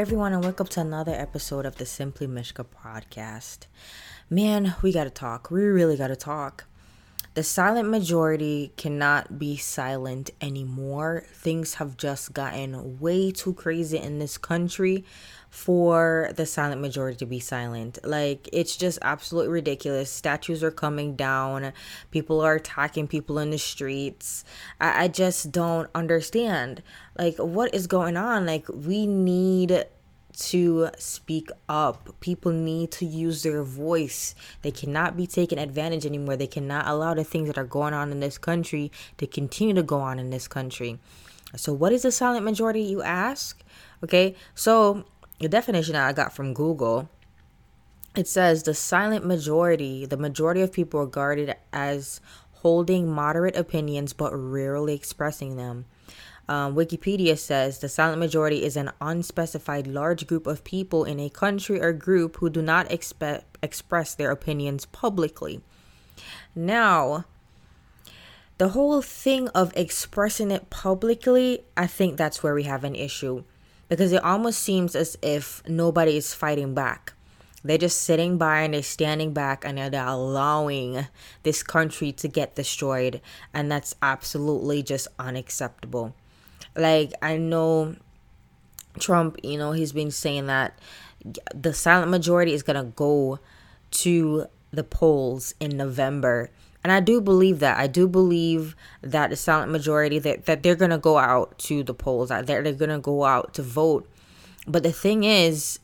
everyone, and welcome to another episode of the Simply Mishka podcast. Man, we gotta talk. We really gotta talk. The silent majority cannot be silent anymore. Things have just gotten way too crazy in this country for the silent majority to be silent. Like, it's just absolutely ridiculous. Statues are coming down, people are attacking people in the streets. I, I just don't understand. Like, what is going on? Like, we need to speak up. People need to use their voice. They cannot be taken advantage anymore. They cannot allow the things that are going on in this country to continue to go on in this country. So, what is the silent majority, you ask? Okay, so the definition that I got from Google it says the silent majority, the majority of people regarded as holding moderate opinions but rarely expressing them. Um, Wikipedia says the silent majority is an unspecified large group of people in a country or group who do not expe- express their opinions publicly. Now, the whole thing of expressing it publicly, I think that's where we have an issue because it almost seems as if nobody is fighting back. They're just sitting by and they're standing back and they're allowing this country to get destroyed. And that's absolutely just unacceptable. Like, I know Trump, you know, he's been saying that the silent majority is going to go to the polls in November. And I do believe that. I do believe that the silent majority that, that they're gonna go out to the polls. That they're, they're gonna go out to vote. But the thing is,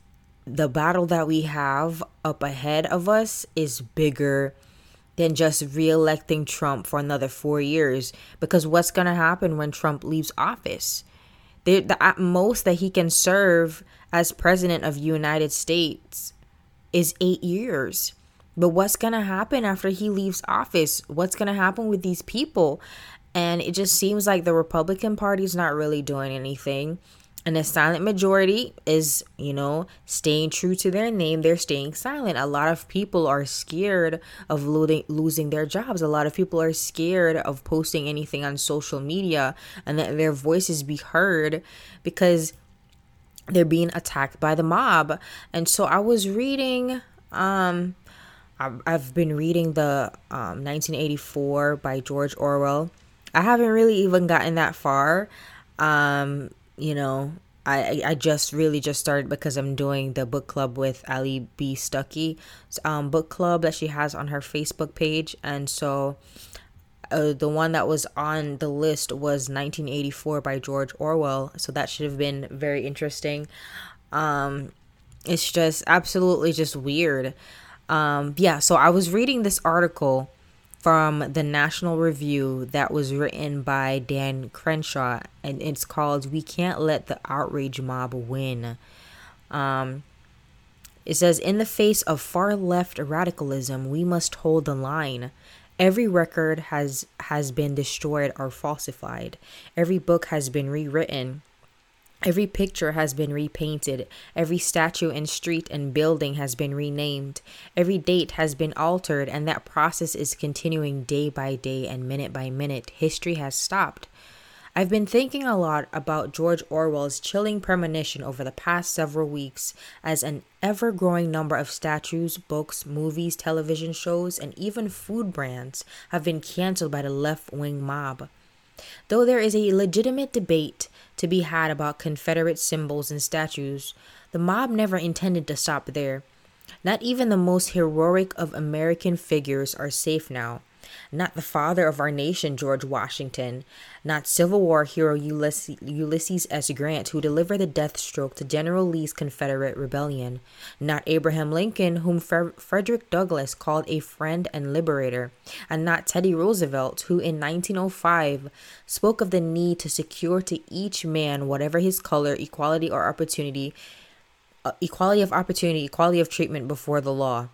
the battle that we have up ahead of us is bigger than just re-electing Trump for another four years. Because what's gonna happen when Trump leaves office? The, the at most that he can serve as president of United States is eight years. But what's gonna happen after he leaves office? What's gonna happen with these people? And it just seems like the Republican Party is not really doing anything and the silent majority is, you know, staying true to their name. They're staying silent. A lot of people are scared of losing losing their jobs. A lot of people are scared of posting anything on social media and that their voices be heard because they're being attacked by the mob. And so I was reading um I've been reading the um, 1984 by George Orwell. I haven't really even gotten that far. Um, you know, I, I just really just started because I'm doing the book club with Allie B. Stuckey um, book club that she has on her Facebook page. And so uh, the one that was on the list was 1984 by George Orwell. So that should have been very interesting. Um, it's just absolutely just weird. Um, yeah, so I was reading this article from the National Review that was written by Dan Crenshaw, and it's called We Can't Let the Outrage Mob Win. Um, it says, In the face of far left radicalism, we must hold the line. Every record has has been destroyed or falsified. Every book has been rewritten. Every picture has been repainted. Every statue and street and building has been renamed. Every date has been altered, and that process is continuing day by day and minute by minute. History has stopped. I've been thinking a lot about George Orwell's chilling premonition over the past several weeks as an ever growing number of statues, books, movies, television shows, and even food brands have been canceled by the left wing mob. Though there is a legitimate debate to be had about Confederate symbols and statues, the mob never intended to stop there. Not even the most heroic of American figures are safe now not the father of our nation, George Washington, not Civil War hero Ulysses, S. Grant, who delivered the death stroke to General Lee's Confederate rebellion, not Abraham Lincoln, whom Frederick Douglass called a friend and liberator, and not Teddy Roosevelt, who in 1905 spoke of the need to secure to each man, whatever his color, equality or opportunity. Uh, equality of opportunity, equality of treatment before the law.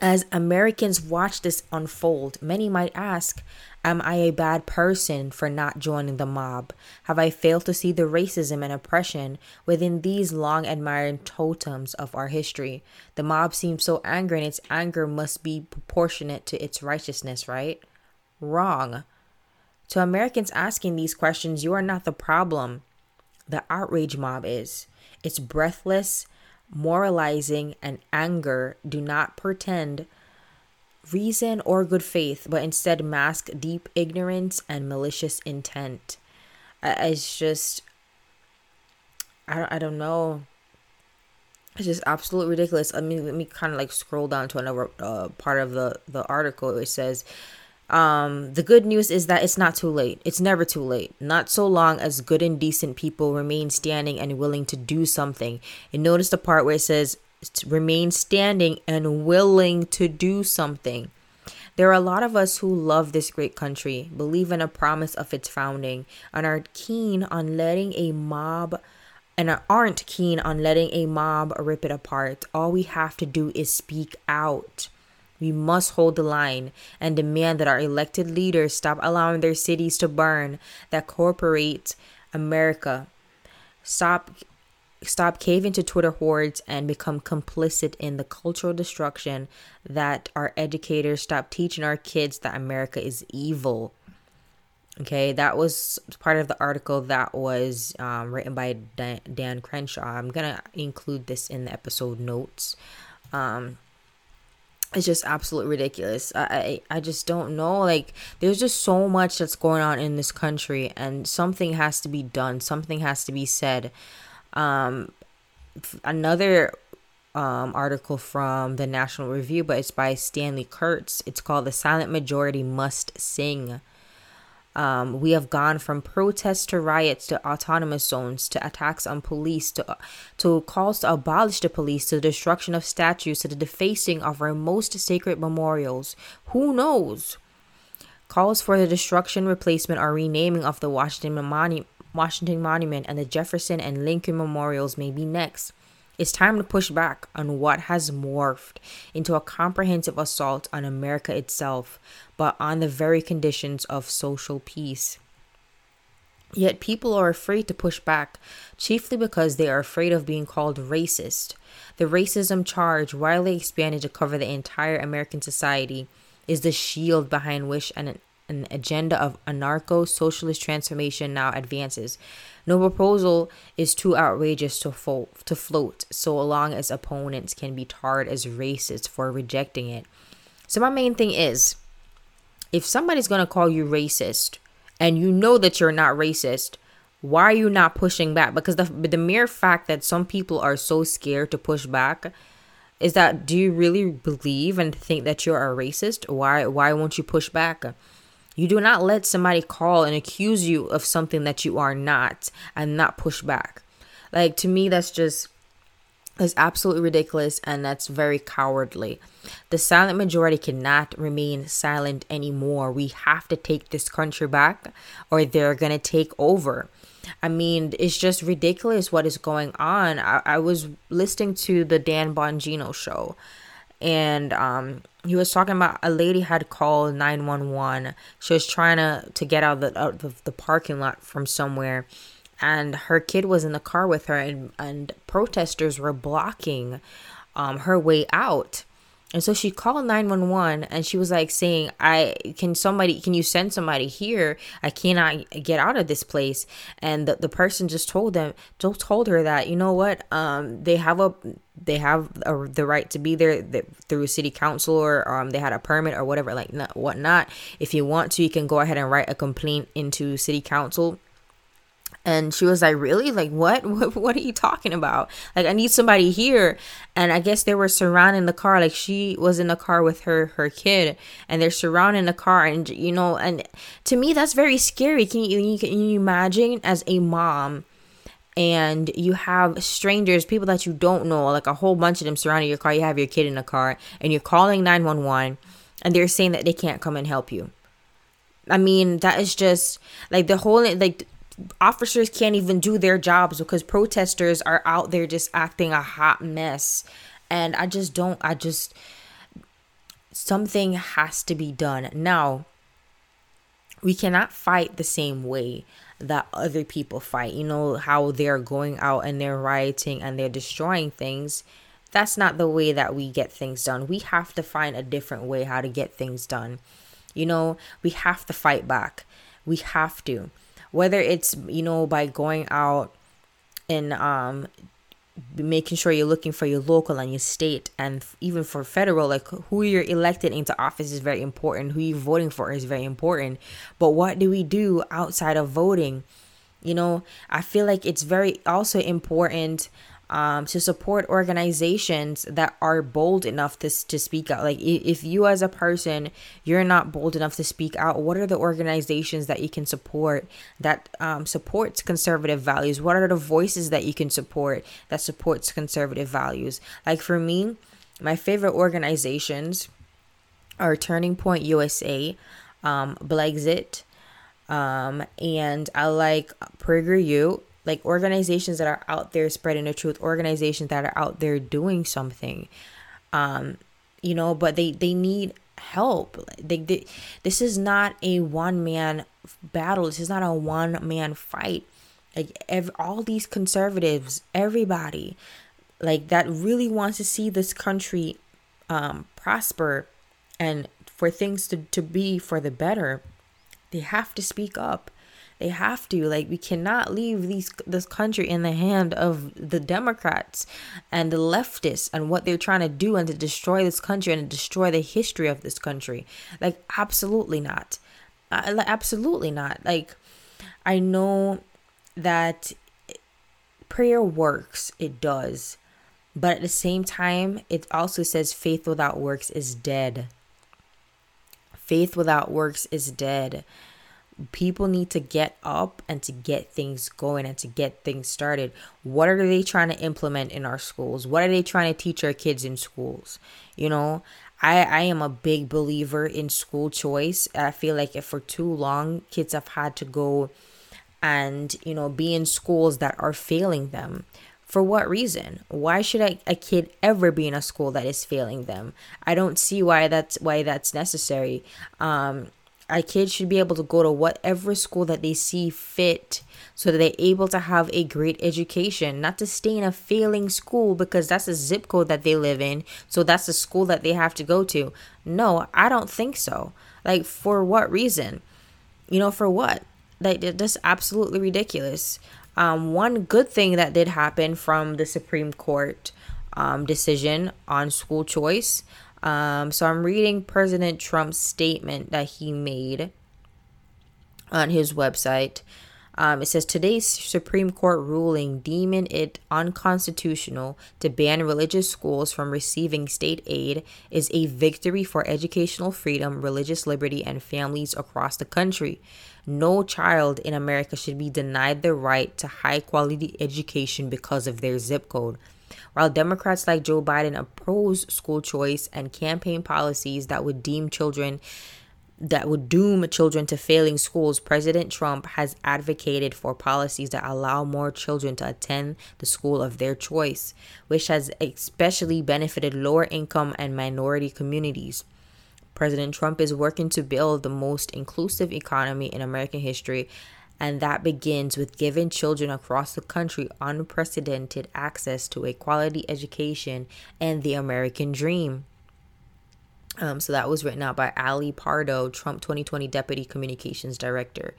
As Americans watch this unfold, many might ask, Am I a bad person for not joining the mob? Have I failed to see the racism and oppression within these long admired totems of our history? The mob seems so angry, and its anger must be proportionate to its righteousness, right? Wrong. To Americans asking these questions, you are not the problem. The outrage mob is. It's breathless, moralizing, and anger do not pretend reason or good faith, but instead mask deep ignorance and malicious intent. It's just, I don't, I don't know. It's just absolutely ridiculous. I mean, let me kind of like scroll down to another uh, part of the the article. It says, um, the good news is that it's not too late. It's never too late. Not so long as good and decent people remain standing and willing to do something. And notice the part where it says remain standing and willing to do something. There are a lot of us who love this great country, believe in a promise of its founding, and are keen on letting a mob and aren't keen on letting a mob rip it apart. All we have to do is speak out. We must hold the line and demand that our elected leaders stop allowing their cities to burn, that corporate America stop stop caving to Twitter hordes and become complicit in the cultural destruction that our educators stop teaching our kids that America is evil. Okay, that was part of the article that was um, written by Dan, Dan Crenshaw. I'm gonna include this in the episode notes. Um, it's just absolutely ridiculous. I, I I just don't know. Like there's just so much that's going on in this country, and something has to be done. Something has to be said. Um, another um, article from the National Review, but it's by Stanley Kurtz. It's called "The Silent Majority Must Sing." Um, we have gone from protests to riots to autonomous zones to attacks on police to, to calls to abolish the police to the destruction of statues to the defacing of our most sacred memorials. Who knows? Calls for the destruction, replacement, or renaming of the Washington, Monu- Washington Monument and the Jefferson and Lincoln memorials may be next. It's time to push back on what has morphed into a comprehensive assault on America itself, but on the very conditions of social peace. Yet people are afraid to push back, chiefly because they are afraid of being called racist. The racism charge, widely expanded to cover the entire American society, is the shield behind which an, an agenda of anarcho socialist transformation now advances. No proposal is too outrageous to, fo- to float, so long as opponents can be tarred as racist for rejecting it. So, my main thing is if somebody's going to call you racist and you know that you're not racist, why are you not pushing back? Because the, the mere fact that some people are so scared to push back is that do you really believe and think that you're a racist? Why why won't you push back? You do not let somebody call and accuse you of something that you are not and not push back. Like to me that's just is absolutely ridiculous and that's very cowardly. The silent majority cannot remain silent anymore. We have to take this country back or they're going to take over. I mean, it's just ridiculous what is going on. I, I was listening to the Dan Bongino show and um he was talking about a lady had called 911 she was trying to to get out of the, out of the parking lot from somewhere and her kid was in the car with her and and protesters were blocking um her way out and so she called 911 and she was like saying, I can somebody, can you send somebody here? I cannot get out of this place. And the, the person just told them, just told her that, you know what? Um, they have a, they have a, the right to be there through city council or um, they had a permit or whatever, like not, whatnot. If you want to, you can go ahead and write a complaint into city council and she was like really? Like what? what what are you talking about? Like i need somebody here. And i guess they were surrounding the car like she was in the car with her her kid and they're surrounding the car and you know and to me that's very scary. Can you can you imagine as a mom and you have strangers people that you don't know like a whole bunch of them surrounding your car. You have your kid in the car and you're calling 911 and they're saying that they can't come and help you. I mean, that is just like the whole like officers can't even do their jobs because protesters are out there just acting a hot mess. And i just don't i just something has to be done. Now we cannot fight the same way that other people fight. You know how they're going out and they're rioting and they're destroying things. That's not the way that we get things done. We have to find a different way how to get things done. You know we have to fight back. We have to whether it's you know by going out and um making sure you're looking for your local and your state and even for federal like who you're elected into office is very important. Who you're voting for is very important. But what do we do outside of voting? You know i feel like it's very also important um, to support organizations that are bold enough to, to speak out. Like, if you as a person, you're not bold enough to speak out, what are the organizations that you can support that um, supports conservative values? What are the voices that you can support that supports conservative values? Like, for me, my favorite organizations are Turning Point USA, um, Blexit, um, and I like PragerU like organizations that are out there spreading the truth organizations that are out there doing something um you know but they they need help. They, they this is not a one man battle. This is not a one man fight. Like every, all these conservatives everybody like that really wants to see this country um prosper and for things to, to be for the better they have to speak up they have to. Like we cannot leave these this country in the hand of the Democrats and the leftists and what they're trying to do and to destroy this country and to destroy the history of this country. Like absolutely not. Uh, absolutely not. Like I know that prayer works. It does. But at the same time, it also says faith without works is dead. Faith without works is dead people need to get up and to get things going and to get things started. What are they trying to implement in our schools? What are they trying to teach our kids in schools? You know, I, I am a big believer in school choice. I feel like if for too long kids have had to go and, you know, be in schools that are failing them. For what reason? Why should a, a kid ever be in a school that is failing them? I don't see why that's why that's necessary. Um, our kids should be able to go to whatever school that they see fit so that they're able to have a great education, not to stay in a failing school because that's a zip code that they live in. So that's the school that they have to go to. No, I don't think so. Like, for what reason? You know, for what? Like, that's absolutely ridiculous. Um, one good thing that did happen from the Supreme Court um, decision on school choice um, so I'm reading President Trump's statement that he made on his website. Um, it says today's Supreme Court ruling deeming it unconstitutional to ban religious schools from receiving state aid is a victory for educational freedom, religious liberty, and families across the country. No child in America should be denied the right to high quality education because of their zip code. While Democrats like Joe Biden oppose school choice and campaign policies that would deem children that would doom children to failing schools, President Trump has advocated for policies that allow more children to attend the school of their choice, which has especially benefited lower income and minority communities. President Trump is working to build the most inclusive economy in American history and that begins with giving children across the country unprecedented access to a quality education and the American dream. Um, so that was written out by Ali Pardo, Trump 2020 Deputy Communications Director.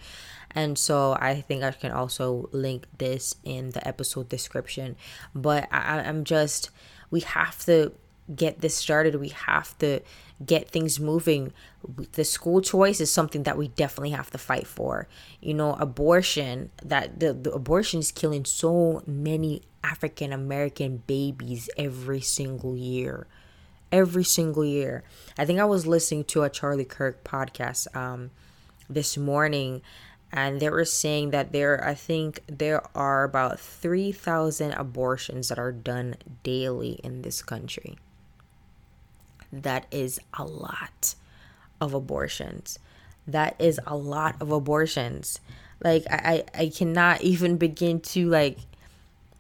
And so I think I can also link this in the episode description. But I, I'm just, we have to get this started. We have to get things moving. The school choice is something that we definitely have to fight for. You know, abortion, that the, the abortion is killing so many African American babies every single year. Every single year. I think I was listening to a Charlie Kirk podcast um this morning and they were saying that there I think there are about 3000 abortions that are done daily in this country that is a lot of abortions. That is a lot of abortions. Like I, I cannot even begin to like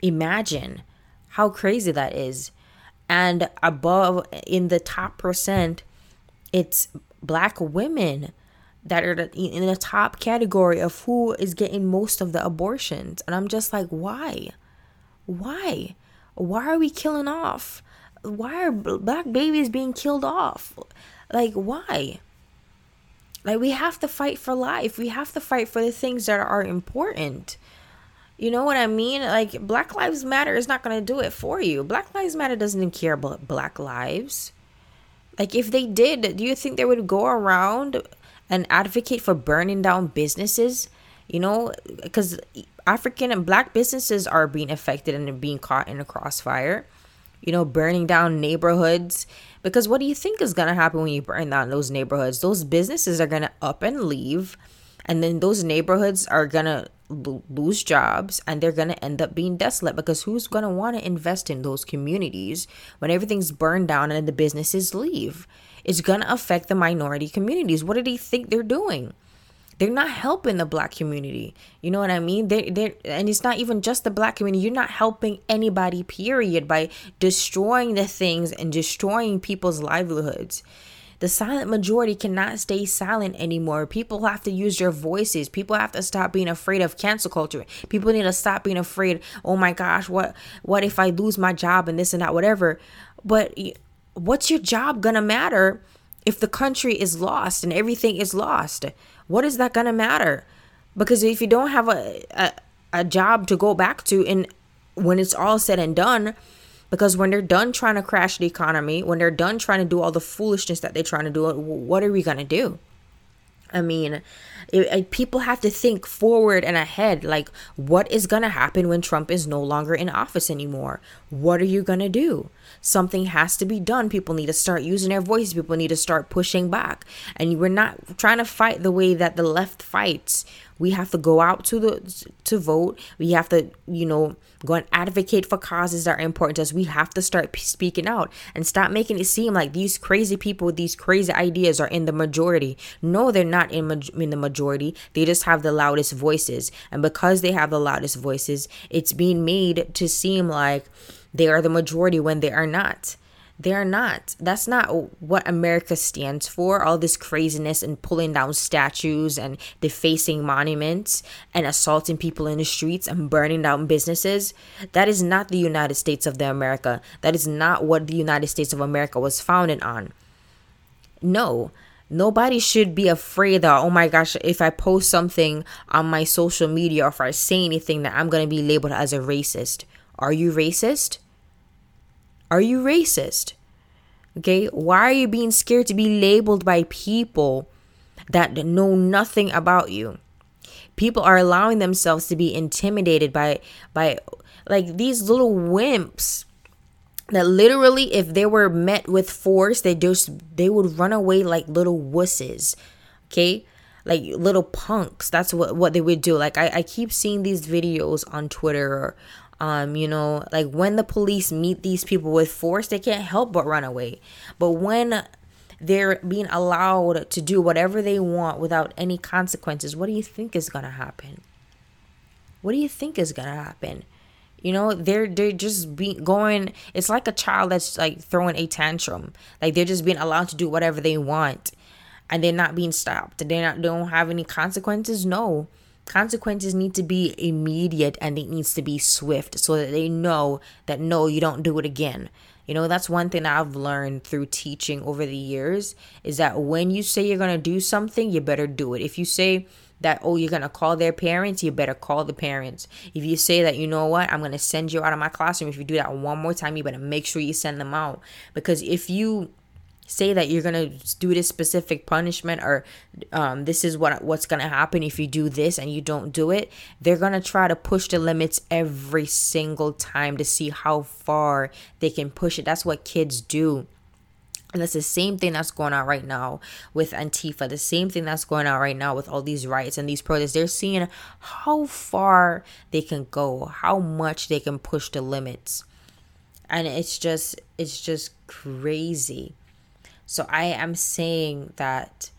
imagine how crazy that is. And above in the top percent, it's black women that are in the top category of who is getting most of the abortions. And I'm just like, why? Why? Why are we killing off why are black babies being killed off? Like, why? Like, we have to fight for life. We have to fight for the things that are important. You know what I mean? Like Black Lives Matter is not going to do it for you. Black Lives Matter doesn't care about black lives. Like if they did, do you think they would go around and advocate for burning down businesses? You know, cuz African and black businesses are being affected and being caught in a crossfire. You know, burning down neighborhoods because what do you think is going to happen when you burn down those neighborhoods? Those businesses are going to up and leave and then those neighborhoods are going to lose jobs and they're going to end up being desolate because who's going to want to invest in those communities when everything's burned down and the businesses leave? It's going to affect the minority communities. What do they think they're doing? They're not helping the black community. You know what I mean? They they and it's not even just the black community. You're not helping anybody period by destroying the things and destroying people's livelihoods. The silent majority cannot stay silent anymore. People have to use their voices. People have to stop being afraid of cancel culture. People need to stop being afraid, "Oh my gosh, what what if I lose my job and this and that whatever." But what's your job going to matter if the country is lost and everything is lost? What is that going to matter? Because if you don't have a, a a job to go back to and when it's all said and done, because when they're done trying to crash the economy, when they're done trying to do all the foolishness that they're trying to do, uh, what are we going to do? I mean, it, it, people have to think forward and ahead. Like, what is going to happen when Trump is no longer in office anymore? What are you going to do? Something has to be done. People need to start using their voices. People need to start pushing back. And we're not trying to fight the way that the left fights. We have to go out to the to vote. We have to, you know, go and advocate for causes that are important to us. We have to start speaking out and stop making it seem like these crazy people with these crazy ideas are in the majority. No, they're not in, ma- in the majority. They just have the loudest voices. And because they have the loudest voices, it's being made to seem like they are the majority when they are not. They're not. That's not what America stands for. All this craziness and pulling down statues and defacing monuments and assaulting people in the streets and burning down businesses. That is not the United States of the America. That is not what the United States of America was founded on. No. Nobody should be afraid that, oh my gosh, if I post something on my social media or if I say anything that I'm going to be labeled as a racist. Are you racist? Are you racist? Okay, why are you being scared to be labeled by people that know nothing about you? People are allowing themselves to be intimidated by by like these little wimps that literally if they were met with force they just they would run away like little wusses okay like little punks that's what what they would do like i, I keep seeing these videos on twitter or um, you know, like when the police meet these people with force, they can't help but run away. But when they're being allowed to do whatever they want without any consequences, what do you think is gonna happen? What do you think is gonna happen? You know, they're they're just being going. It's like a child that's like throwing a tantrum. Like they're just being allowed to do whatever they want, and they're not being stopped. They're not. They don't have any consequences. No, consequences need to be immediate and it needs to be swift so that they know that no you don't do it again. You know that's one thing i've learned through teaching over the years is that when you say you're going to do something you better do it. If you say that oh you're going to call their parents you better call the parents. If you say that you know what i'm going to send you out of my classroom. If you do that one more time you better make sure you send them out. Because if you say that you're gonna do this specific punishment or um, this is what what's gonna happen if you do this and you don't do it they're gonna try to push the limits every single time to see how far they can push it that's what kids do and that's the same thing that's going on right now with Antifa, the same thing that's going on right now with all these riots and these protests. They're seeing how far they can go, how much they can push the limits. And it's just it's just crazy. So I am saying that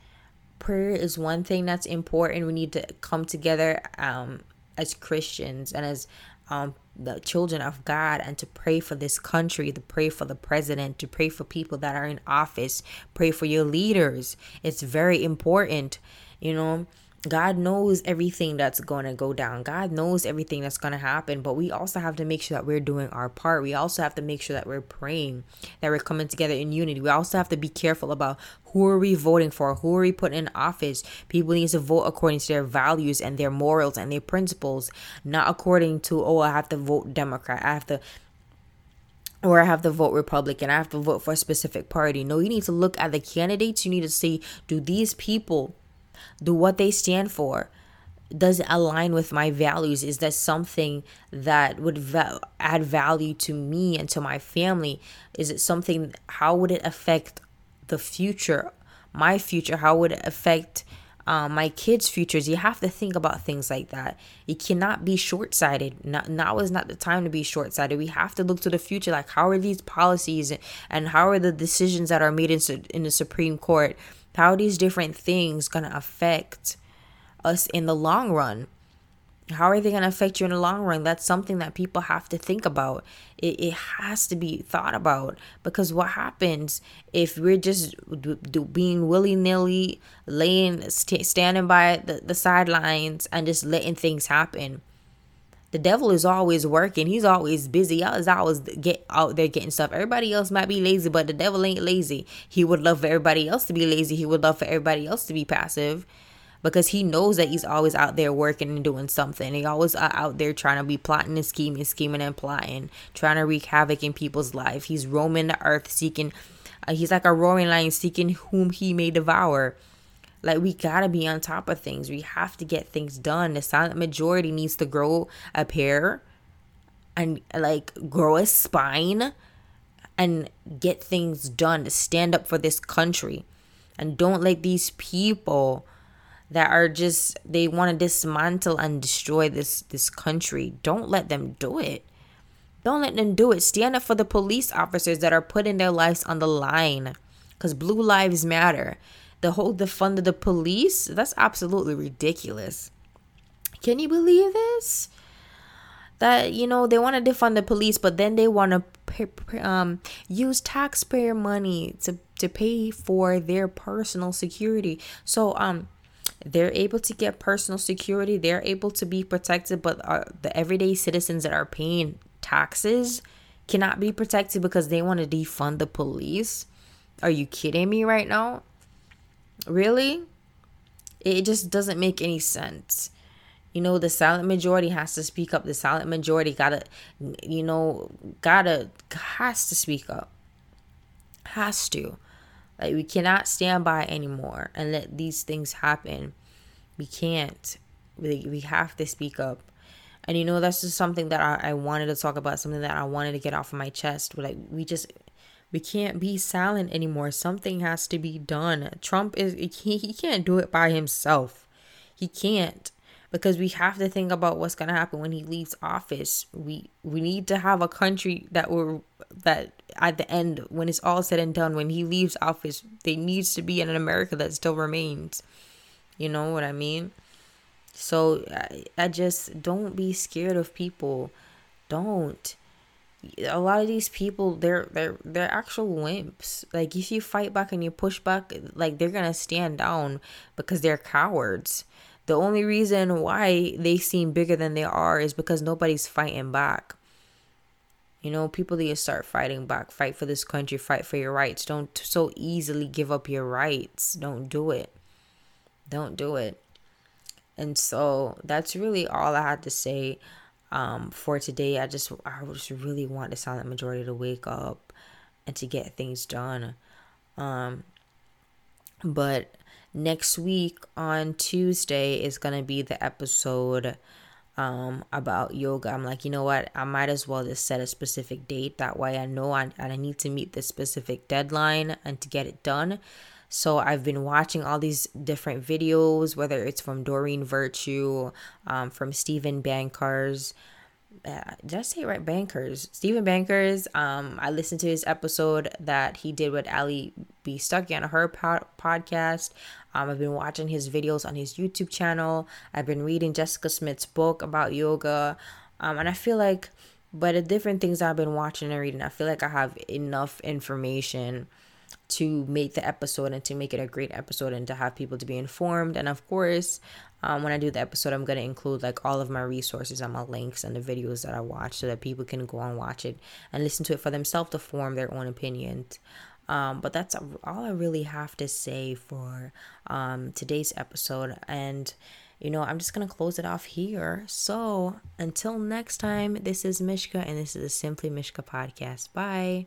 prayer is one thing that's important. We need to come together um, as Christians and as um, the children of God and to pray for this country, to pray for the president, to pray for people that are in office, pray for your leaders. It's very important, you know. God knows everything that's going to go down. God knows everything that's going to happen, but we also have to make sure that we're doing our part. We also have to make sure that we're praying, that we're coming together in unity. We also have to be careful about who are we voting for, who are we putting in office. People need to vote according to their values and their morals and their principles, not according to, oh, I have to vote Democrat. I have to or I have to vote Republican. I have to vote for a specific party. No, you need to look at the candidates. You need to see do these people do what they stand for does it align with my values is that something that would va- add value to me and to my family is it something how would it affect the future my future how would it affect um, my kids' futures. You have to think about things like that. You cannot be short sighted. Now is not the time to be short sighted. We have to look to the future. Like, how are these policies and how are the decisions that are made in, in the Supreme Court? How are these different things going to affect us in the long run? How are they going to affect you in the long run? That's something that people have to think about. It, it has to be thought about because what happens if we're just do, do, being willy nilly, laying, st- standing by the, the sidelines and just letting things happen? The devil is always working. He's always busy. He's always get out there getting stuff. Everybody else might be lazy, but the devil ain't lazy. He would love for everybody else to be lazy. He would love for everybody else to be passive because he knows that he's always out there working and doing something. He always out there trying to be plotting and scheming, scheming and plotting, trying to wreak havoc in people's life. He's roaming the earth seeking. Uh, he's like a roaring lion seeking whom he may devour. Like we gotta be on top of things. We have to get things done. The silent majority needs to grow a pair and like grow a spine and get things done to stand up for this country. And don't let these people that are just they want to dismantle and destroy this this country. Don't let them do it. Don't let them do it. Stand up for the police officers that are putting their lives on the line. Cause blue lives matter. The whole defund of the police, that's absolutely ridiculous. Can you believe this? That you know they want to defund the police, but then they want to um, use taxpayer money to to pay for their personal security. So um, they're able to get personal security they're able to be protected but uh, the everyday citizens that are paying taxes cannot be protected because they want to defund the police are you kidding me right now really it just doesn't make any sense you know the silent majority has to speak up the silent majority gotta you know gotta has to speak up has to like we cannot stand by anymore and let these things happen. We can't. We, we have to speak up. And you know, that's just something that I, I wanted to talk about, something that I wanted to get off of my chest. Like we just we can't be silent anymore. Something has to be done. Trump is he, can't do it by himself. He can't because we have to think about what's going to happen when he leaves office. We we need to have a country that we're that at the end when it's all said and done when he leaves office there needs to be an America that still remains. You know what I mean? So I, I just don't be scared of people. Don't. A lot of these people they're they're they're actual wimps. Like if you fight back and you push back, like they're gonna stand down because they're cowards the only reason why they seem bigger than they are is because nobody's fighting back. You know, people need to start fighting back. Fight for this country. Fight for your rights. Don't so easily give up your rights. Don't do it. Don't do it. And so that's really all I had to say um, for today. I just I just really want the silent majority to wake up and to get things done. Um, but next week on Tuesday is to be the episode um, about yoga. I'm like, you know what? I might as well just set a specific date. That way I know I, I need to meet the specific deadline and to get it done. So I've been watching all these different videos, whether it's from Doreen Virtue, um, from Steven Bancarz, uh, did I say right? Bancarz. Steven Bancarz. Um, I listened to his episode that he did with Allie B. Stuckey on her pod- podcast. Um, I've been watching his videos on his YouTube channel. I've been reading Jessica Smith's book about yoga. Um, and I feel like, by the different things I've been watching and reading, I feel like I have enough information to make the episode and to make it a great episode and to have people to be informed. And of course, um, when I do the episode, I'm going to include like all of my resources and my links and the videos that I watch so that people can go and watch it and listen to it for themselves to form their own opinion. Um, but that's all I really have to say for um, today's episode. And, you know, I'm just going to close it off here. So until next time, this is Mishka, and this is the Simply Mishka podcast. Bye.